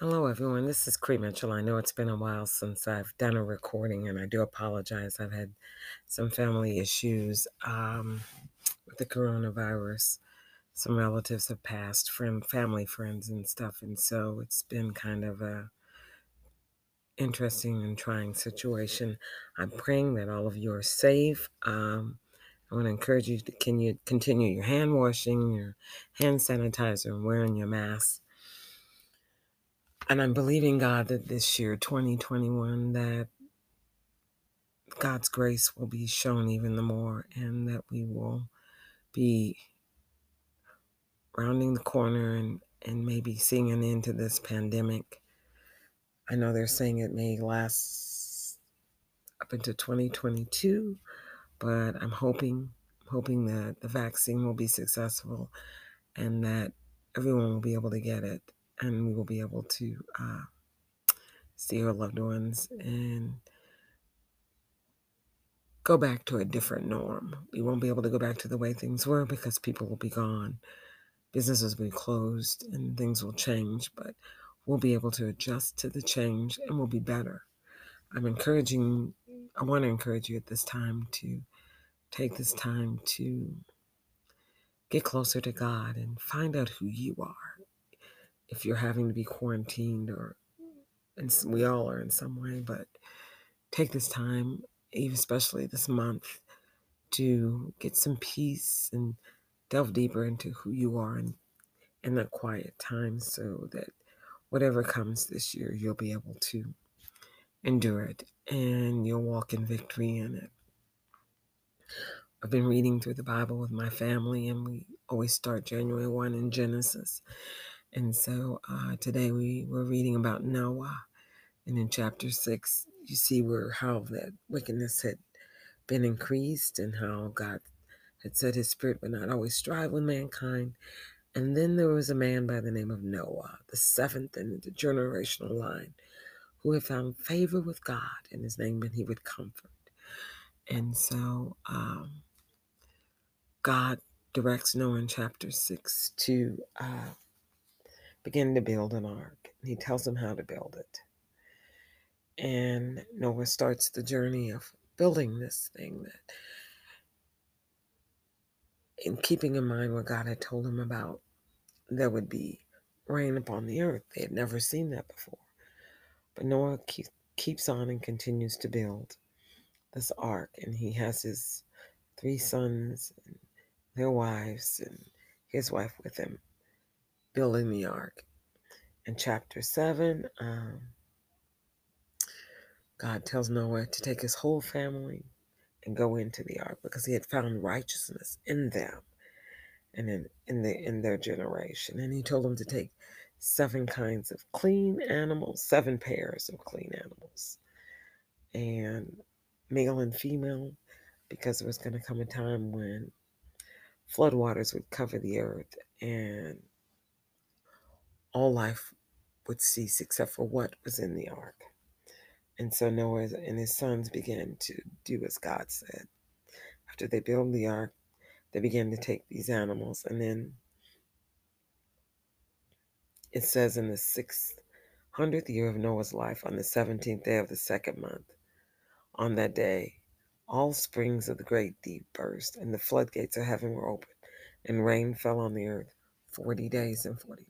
Hello, everyone. This is Cree Mitchell. I know it's been a while since I've done a recording, and I do apologize. I've had some family issues um, with the coronavirus. Some relatives have passed, friend, family, friends, and stuff, and so it's been kind of a interesting and trying situation. I'm praying that all of you are safe. Um, I want to encourage you to can you continue your hand washing, your hand sanitizer, and wearing your mask and I'm believing God that this year, 2021, that God's grace will be shown even the more and that we will be rounding the corner and, and maybe seeing an end to this pandemic. I know they're saying it may last up into 2022, but I'm hoping hoping that the vaccine will be successful and that everyone will be able to get it and we will be able to uh, see our loved ones and go back to a different norm. We won't be able to go back to the way things were because people will be gone, businesses will be closed, and things will change, but we'll be able to adjust to the change and we'll be better. I'm encouraging, I want to encourage you at this time to take this time to get closer to God and find out who you are. If you're having to be quarantined or and we all are in some way, but take this time, especially this month, to get some peace and delve deeper into who you are in, in that quiet time so that whatever comes this year, you'll be able to endure it and you'll walk in victory in it. I've been reading through the Bible with my family, and we always start January 1 in Genesis. And so uh, today we were reading about Noah. And in chapter 6, you see where how that wickedness had been increased and how God had said his spirit would not always strive with mankind. And then there was a man by the name of Noah, the seventh in the generational line, who had found favor with God, and his name and he would comfort. And so um, God directs Noah in chapter 6 to uh, begin to build an ark. And He tells him how to build it. And Noah starts the journey of building this thing that in keeping in mind what God had told him about there would be rain upon the earth. They had never seen that before. But Noah keep, keeps on and continues to build this ark, and he has his three sons and their wives and his wife with him building the ark. In chapter 7, um, God tells Noah to take his whole family and go into the ark because he had found righteousness in them and in, in, the, in their generation. And he told them to take seven kinds of clean animals, seven pairs of clean animals, and male and female, because there was going to come a time when floodwaters would cover the earth and all life would cease except for what was in the ark. And so Noah and his sons began to do as God said. After they built the ark, they began to take these animals. And then it says in the sixth hundredth year of Noah's life, on the 17th day of the second month, on that day, all springs of the great deep burst, and the floodgates of heaven were opened, and rain fell on the earth 40 days and 40 nights.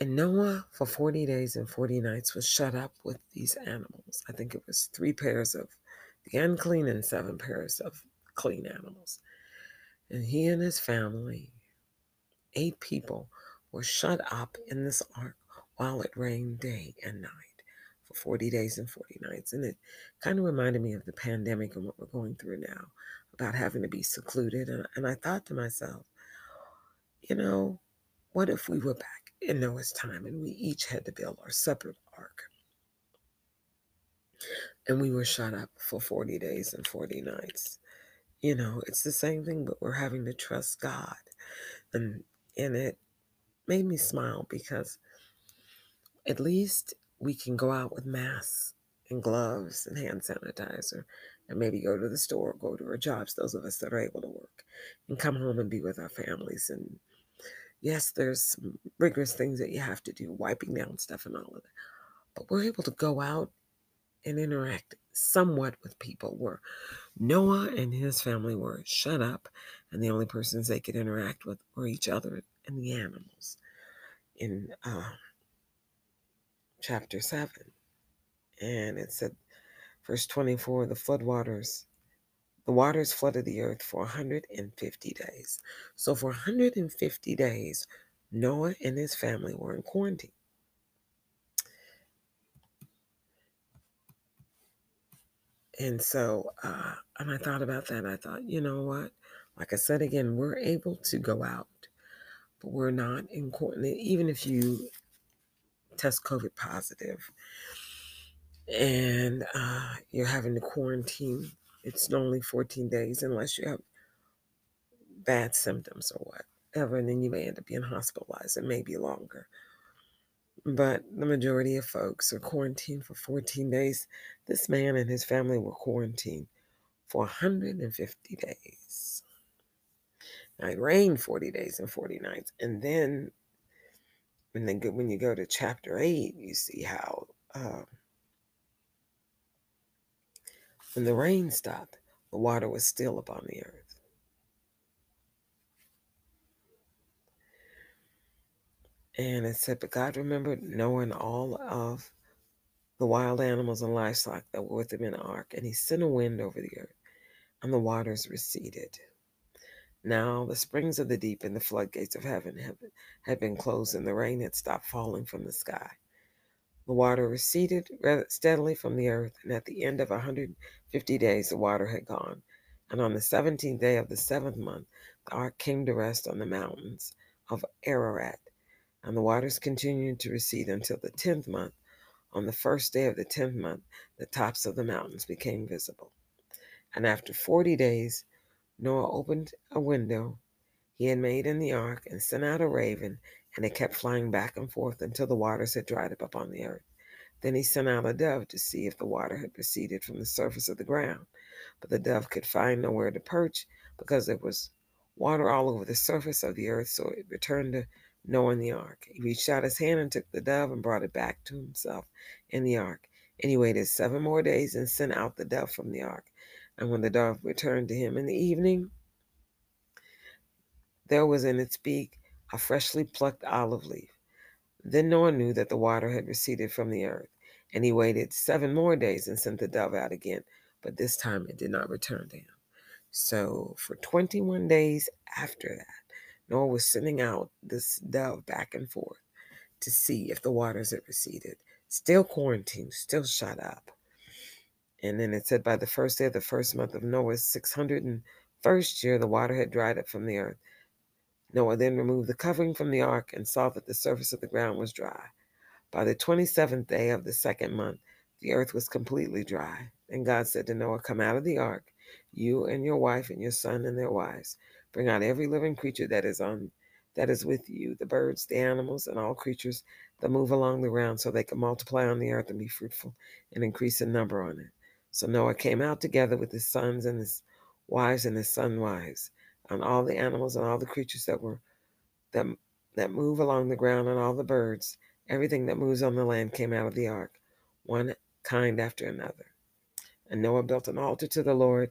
And Noah, for 40 days and 40 nights, was shut up with these animals. I think it was three pairs of the unclean and seven pairs of clean animals. And he and his family, eight people, were shut up in this ark while it rained day and night for 40 days and 40 nights. And it kind of reminded me of the pandemic and what we're going through now about having to be secluded. And, and I thought to myself, you know, what if we were back in Noah's time, and we each had to build our separate ark. And we were shut up for 40 days and 40 nights. You know, it's the same thing, but we're having to trust God. And and it made me smile because at least we can go out with masks and gloves and hand sanitizer and maybe go to the store, go to our jobs, those of us that are able to work, and come home and be with our families and Yes, there's rigorous things that you have to do, wiping down stuff and all of that. But we're able to go out and interact somewhat with people where Noah and his family were shut up, and the only persons they could interact with were each other and the animals. In uh, chapter 7, and it said, verse 24, the floodwaters, the waters flooded the earth for 150 days. So for 150 days, Noah and his family were in quarantine. And so, uh, and I thought about that. I thought, you know what? Like I said again, we're able to go out, but we're not in quarantine. Even if you test COVID positive and uh, you're having to quarantine, it's only 14 days unless you have bad symptoms or whatever, and then you may end up being hospitalized. It may be longer. But the majority of folks are quarantined for 14 days. This man and his family were quarantined for 150 days. Now it rained 40 days and 40 nights. And then when, they go, when you go to chapter 8, you see how uh, when the rain stopped, the water was still upon the earth. And it said, But God remembered Noah and all of the wild animals and livestock that were with him in the ark, and he sent a wind over the earth, and the waters receded. Now the springs of the deep and the floodgates of heaven had been closed, and the rain had stopped falling from the sky. The water receded steadily from the earth, and at the end of a 150 days, the water had gone. And on the 17th day of the seventh month, the ark came to rest on the mountains of Ararat. And the waters continued to recede until the 10th month. On the first day of the 10th month, the tops of the mountains became visible. And after 40 days, Noah opened a window he had made in the ark and sent out a raven, and it kept flying back and forth until the waters had dried up upon the earth. Then he sent out a dove to see if the water had receded from the surface of the ground. But the dove could find nowhere to perch because there was water all over the surface of the earth, so it returned to Noah in the ark. He reached out his hand and took the dove and brought it back to himself in the ark. And he waited seven more days and sent out the dove from the ark. And when the dove returned to him in the evening, there was in its beak a freshly plucked olive leaf. Then Noah knew that the water had receded from the earth, and he waited seven more days and sent the dove out again, but this time it did not return to him. So for 21 days after that, Noah was sending out this dove back and forth to see if the waters had receded. Still quarantined, still shut up. And then it said by the first day of the first month of Noah's 601st year, the water had dried up from the earth. Noah then removed the covering from the ark and saw that the surface of the ground was dry. By the 27th day of the second month, the earth was completely dry. And God said to Noah, Come out of the ark, you and your wife and your son and their wives. Bring out every living creature that is on that is with you, the birds, the animals, and all creatures that move along the ground, so they can multiply on the earth and be fruitful and increase in number on it. So Noah came out together with his sons and his wives and his sons' wives on all the animals and all the creatures that were that that move along the ground and all the birds everything that moves on the land came out of the ark one kind after another. And noah built an altar to the lord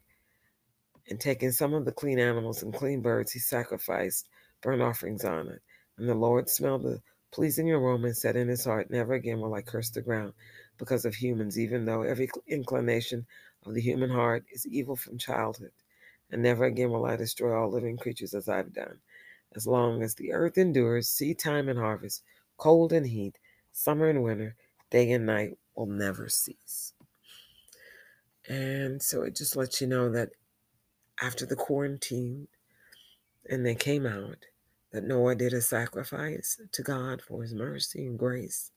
and taking some of the clean animals and clean birds he sacrificed burnt offerings on it. And the lord smelled the pleasing aroma and said in his heart never again will i curse the ground because of humans even though every inclination of the human heart is evil from childhood and never again will I destroy all living creatures as I've done. As long as the earth endures, seed time and harvest, cold and heat, summer and winter, day and night will never cease. And so it just lets you know that after the quarantine and they came out, that Noah did a sacrifice to God for his mercy and grace.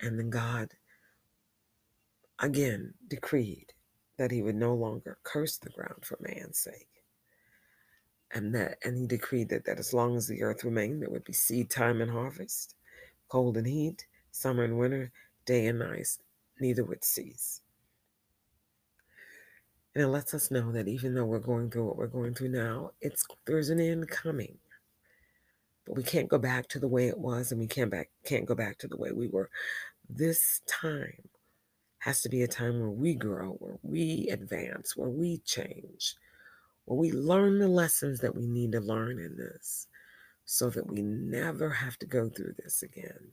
And then God again decreed that he would no longer curse the ground for man's sake. And that and he decreed that, that as long as the earth remained, there would be seed time and harvest, cold and heat, summer and winter, day and night, neither would cease. And it lets us know that even though we're going through what we're going through now, it's there's an end coming. But we can't go back to the way it was, and we can't back can't go back to the way we were. This time has to be a time where we grow, where we advance, where we change, where we learn the lessons that we need to learn in this so that we never have to go through this again.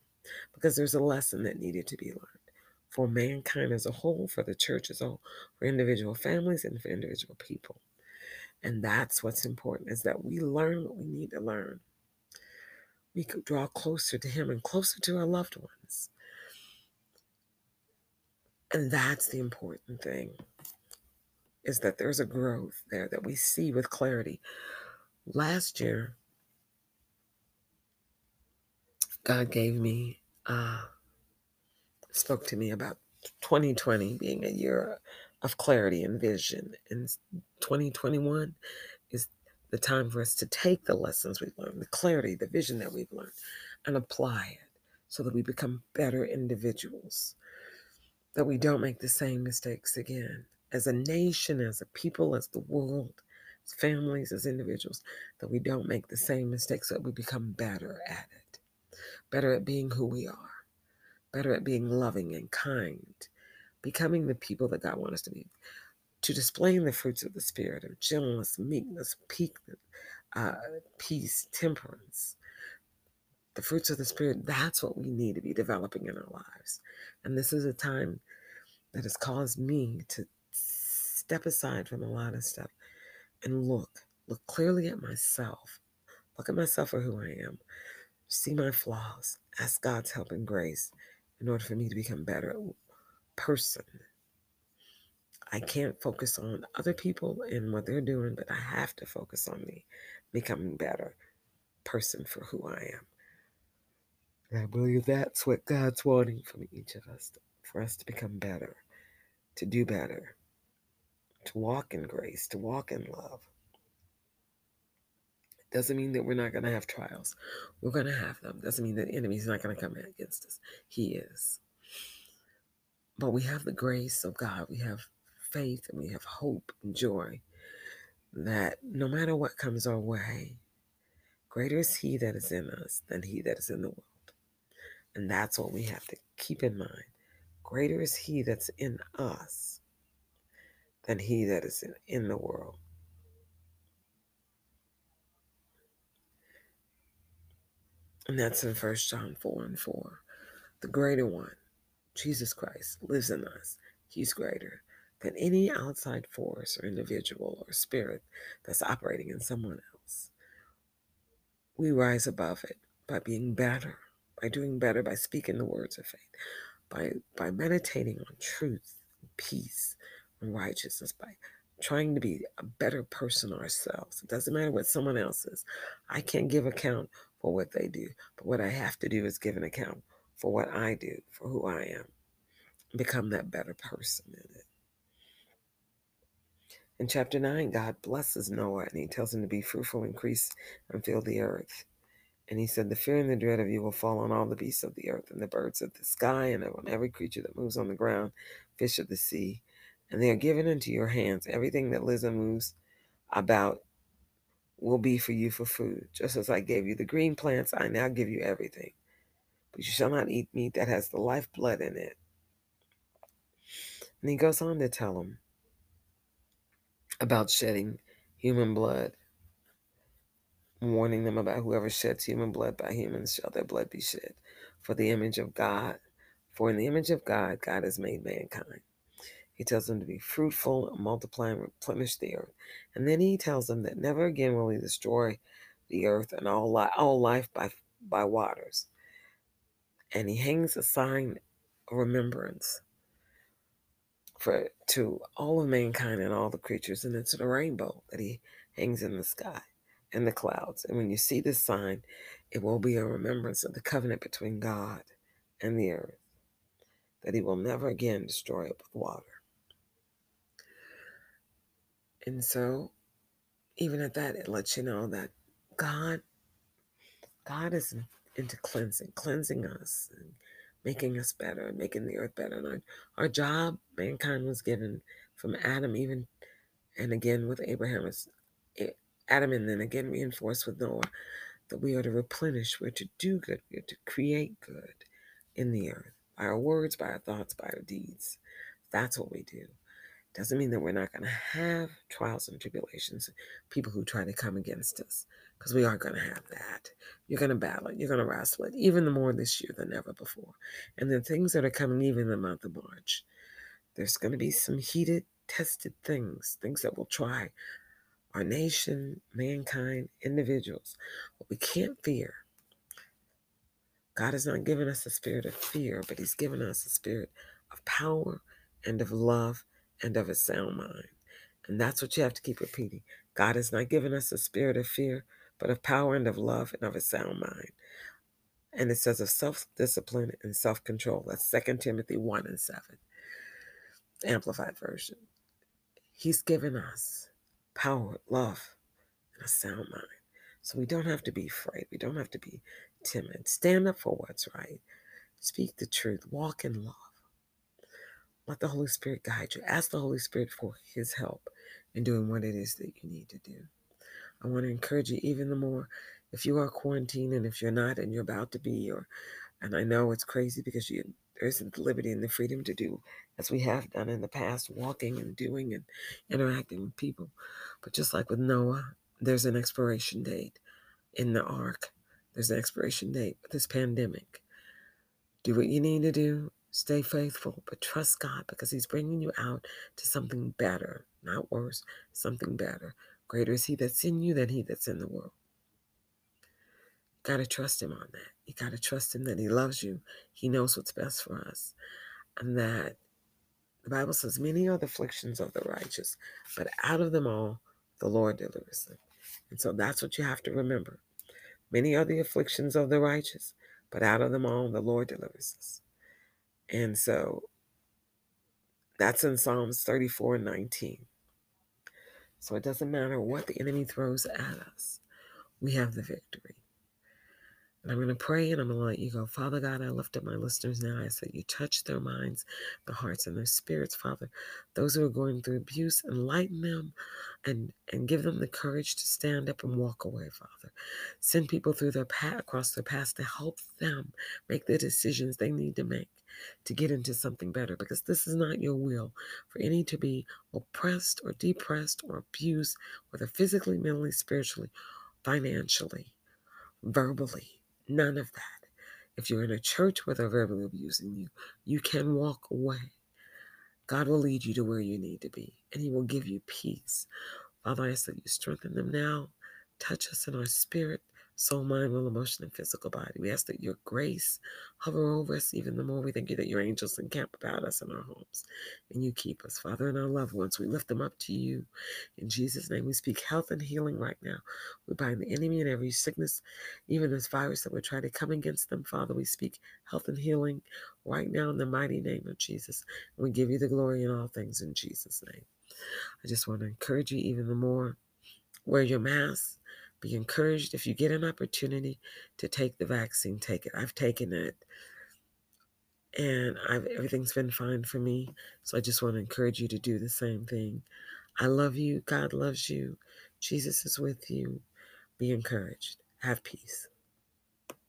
Because there's a lesson that needed to be learned for mankind as a whole, for the church as a whole, for individual families and for individual people. And that's what's important is that we learn what we need to learn. We could draw closer to him and closer to our loved ones. And that's the important thing is that there's a growth there that we see with clarity. Last year, God gave me, uh, spoke to me about 2020 being a year of clarity and vision. And 2021 is the time for us to take the lessons we've learned, the clarity, the vision that we've learned, and apply it so that we become better individuals, that we don't make the same mistakes again. As a nation, as a people, as the world, as families, as individuals, that we don't make the same mistakes, that we become better at it, better at being who we are, better at being loving and kind, becoming the people that God wants us to be, to displaying the fruits of the Spirit of gentleness, meekness, uh, peace, temperance. The fruits of the Spirit, that's what we need to be developing in our lives. And this is a time that has caused me to step aside from a lot of stuff and look, look clearly at myself, look at myself for who I am, see my flaws, ask God's help and grace in order for me to become a better person. I can't focus on other people and what they're doing, but I have to focus on me becoming better person for who I am. And I believe that's what God's wanting from each of us for us to become better, to do better, to walk in grace, to walk in love. Doesn't mean that we're not going to have trials. We're going to have them. Doesn't mean that the enemy's not going to come against us. He is. But we have the grace of God. We have faith and we have hope and joy that no matter what comes our way, greater is He that is in us than He that is in the world. And that's what we have to keep in mind. Greater is He that's in us than He that is in, in the world. And that's in 1 John 4 and 4. The greater one Jesus Christ lives in us. He's greater than any outside force or individual or spirit that's operating in someone else. We rise above it by being better, by doing better, by speaking the words of faith, by, by meditating on truth, peace, and righteousness, by trying to be a better person ourselves. It doesn't matter what someone else is. I can't give account for what they do, but what I have to do is give an account for what I do, for who I am, become that better person in it. In chapter 9, God blesses Noah and he tells him to be fruitful, increase, and fill the earth. And he said, The fear and the dread of you will fall on all the beasts of the earth, and the birds of the sky, and on every creature that moves on the ground, fish of the sea. And they are given into your hands. Everything that lives and moves about will be for you for food. Just as I gave you the green plants, I now give you everything but you shall not eat meat that has the lifeblood in it. And he goes on to tell them about shedding human blood, warning them about whoever sheds human blood by humans shall their blood be shed for the image of God. For in the image of God, God has made mankind. He tells them to be fruitful, and multiply, and replenish the earth. And then he tells them that never again will he destroy the earth and all, li- all life by, by waters and he hangs a sign of remembrance for to all of mankind and all the creatures, and it's a rainbow that he hangs in the sky and the clouds. And when you see this sign, it will be a remembrance of the covenant between God and the earth, that he will never again destroy it with water. And so, even at that, it lets you know that God, God is into cleansing, cleansing us and making us better and making the earth better. And our, our job, mankind was given from Adam, even and again with Abraham, is Adam, and then again reinforced with Noah, that we are to replenish, we're to do good, we're to create good in the earth by our words, by our thoughts, by our deeds. That's what we do. Doesn't mean that we're not going to have trials and tribulations, people who try to come against us, because we are going to have that. You're going to battle it, you're going to wrestle it, even more this year than ever before. And the things that are coming, even in the month of March, there's going to be some heated, tested things, things that will try our nation, mankind, individuals. But we can't fear. God has not given us a spirit of fear, but He's given us a spirit of power and of love and of a sound mind. And that's what you have to keep repeating. God has not given us a spirit of fear, but of power and of love and of a sound mind. And it says of self discipline and self control. That's 2 Timothy 1 and 7, Amplified Version. He's given us power, love, and a sound mind. So we don't have to be afraid. We don't have to be timid. Stand up for what's right. Speak the truth. Walk in love. Let the Holy Spirit guide you. Ask the Holy Spirit for His help in doing what it is that you need to do. I want to encourage you even the more if you are quarantined and if you're not and you're about to be, or and I know it's crazy because you there isn't the liberty and the freedom to do as we have done in the past, walking and doing and interacting with people. But just like with Noah, there's an expiration date in the ark. There's an expiration date with this pandemic. Do what you need to do. Stay faithful, but trust God because He's bringing you out to something better, not worse, something better. Greater is He that's in you than He that's in the world. Got to trust Him on that. You got to trust Him that He loves you. He knows what's best for us. And that the Bible says, Many are the afflictions of the righteous, but out of them all, the Lord delivers them. And so that's what you have to remember. Many are the afflictions of the righteous, but out of them all, the Lord delivers us. And so that's in Psalms 34 and 19. So it doesn't matter what the enemy throws at us, we have the victory. And I'm going to pray and I'm going to let you go. Father God, I lift up my listeners now. I ask that you touch their minds, their hearts, and their spirits, Father. Those who are going through abuse, enlighten them and, and give them the courage to stand up and walk away, Father. Send people through their path, across their path to help them make the decisions they need to make to get into something better because this is not your will for any to be oppressed or depressed or abused, whether physically, mentally, spiritually, financially, verbally None of that. If you're in a church where they're verbally abusing you, you can walk away. God will lead you to where you need to be, and He will give you peace. Father, I ask that you strengthen them now. Touch us in our spirit soul, mind, will, emotion, and physical body. We ask that your grace hover over us even the more. We thank you that your angels encamp about us in our homes and you keep us, Father, and our loved ones. We lift them up to you. In Jesus' name, we speak health and healing right now. We bind the enemy and every sickness, even this virus that would try to come against them, Father. We speak health and healing right now in the mighty name of Jesus. And we give you the glory in all things in Jesus' name. I just want to encourage you even the more. Wear your mask be encouraged if you get an opportunity to take the vaccine, take it. I've taken it and I've, everything's been fine for me. So I just want to encourage you to do the same thing. I love you. God loves you. Jesus is with you. Be encouraged. Have peace.